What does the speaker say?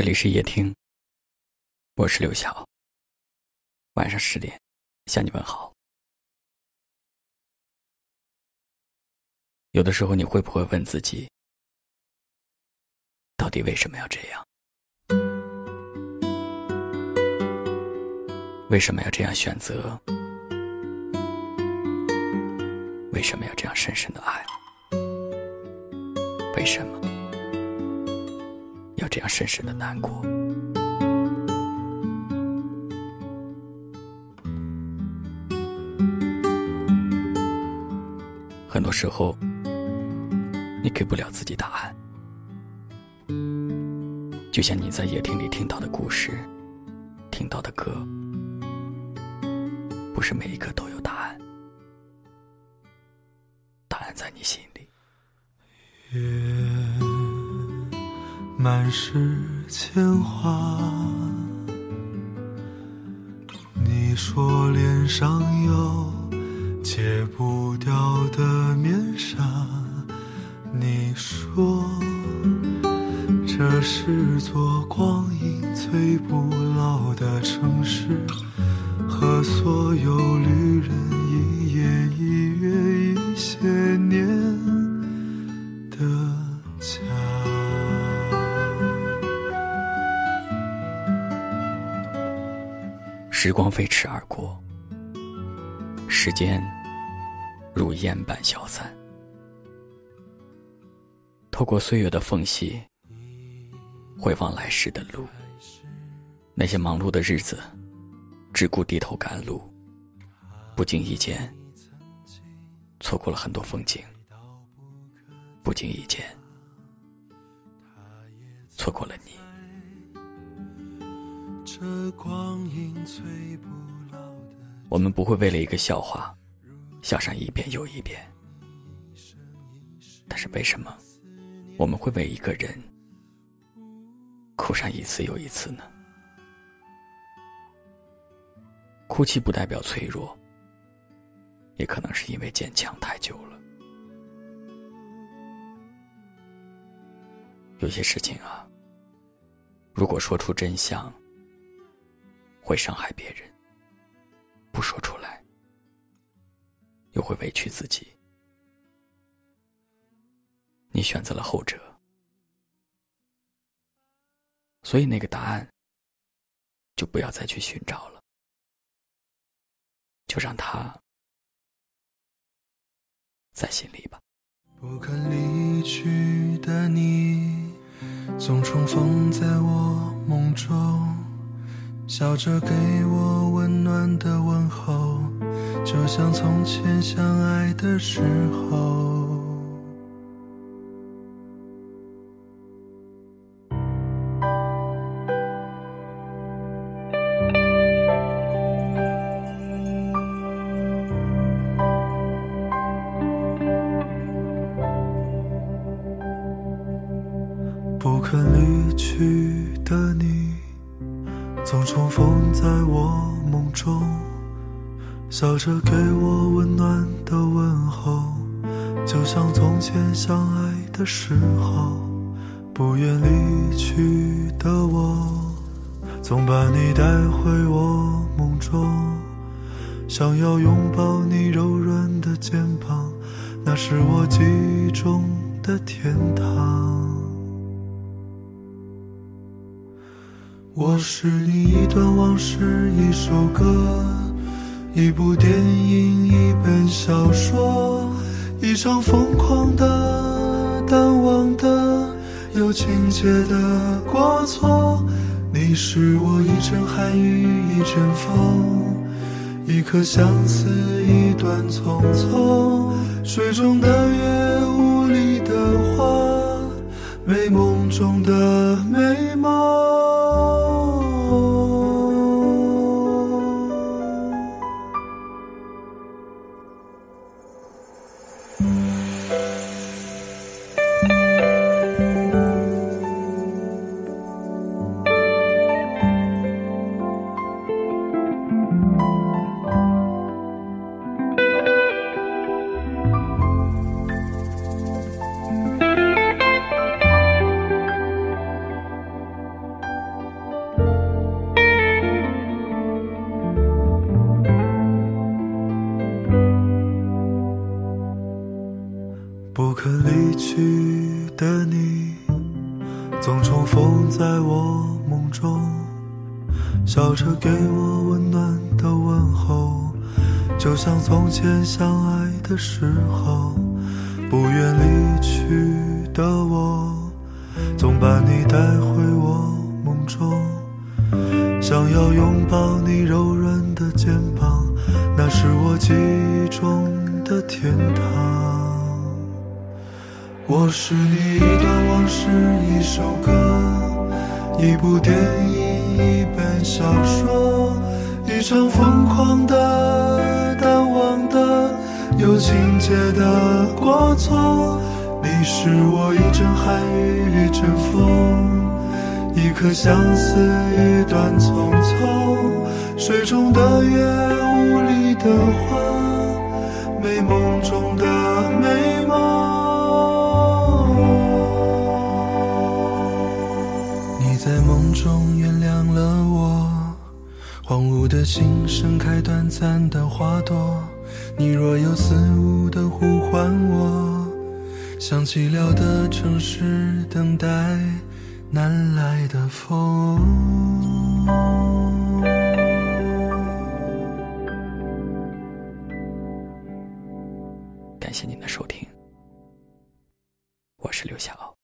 这里是夜听，我是刘晓。晚上十点向你问好。有的时候，你会不会问自己，到底为什么要这样？为什么要这样选择？为什么要这样深深的爱？为什么这样深深的难过？很多时候，你给不了自己答案，就像你在夜听里听到的故事，听到的歌。不是每一个都有答案，答案在你心里。满是铅华，你说脸上有戒不掉的面纱，你说这是座光阴最不老的城市。和所有时光飞驰而过，时间如烟般消散。透过岁月的缝隙，回望来时的路，那些忙碌的日子。只顾低头赶路，不经意间错过了很多风景；不经意间错过了你。的光阴催不我们不会为了一个笑话笑上一遍又一遍，但是为什么我们会为一个人哭上一次又一次呢？哭泣不代表脆弱，也可能是因为坚强太久了。有些事情啊，如果说出真相，会伤害别人；不说出来，又会委屈自己。你选择了后者，所以那个答案就不要再去寻找了。就让他在心里吧。不肯离去的你，总重逢在我梦中，笑着给我温暖的问候，就像从前相爱的时候。不肯离去的你，总重逢在我梦中，笑着给我温暖的问候，就像从前相爱的时候。不愿离去的我，总把你带回我梦中，想要拥抱你柔软的肩膀，那是我记忆中的天堂。我是你一段往事，一首歌，一部电影，一本小说，一场疯狂的、淡忘的、有情节的过错。你是我一阵寒雨，一阵风，一颗相思，一段匆匆。水中的月，雾里的花，美梦中的美梦。可离去的你总重逢在我梦中，笑着给我温暖的问候，就像从前相爱的时候，不愿离去的我总把你带回我梦中，想要拥抱你柔软的肩膀，那是我记忆中的天堂。我是你一段往事，一首歌，一部电影，一本小说，一场疯狂的、淡忘的、有情节的过错。你是我一阵寒雨，一阵风，一颗相思，一段匆匆。水中的月，雾里的花，美梦中中原谅了我，荒芜的心盛开短暂的花朵。你若有似无的呼唤我，像寂寥的城市等待南来的风。感谢您的收听，我是刘晓。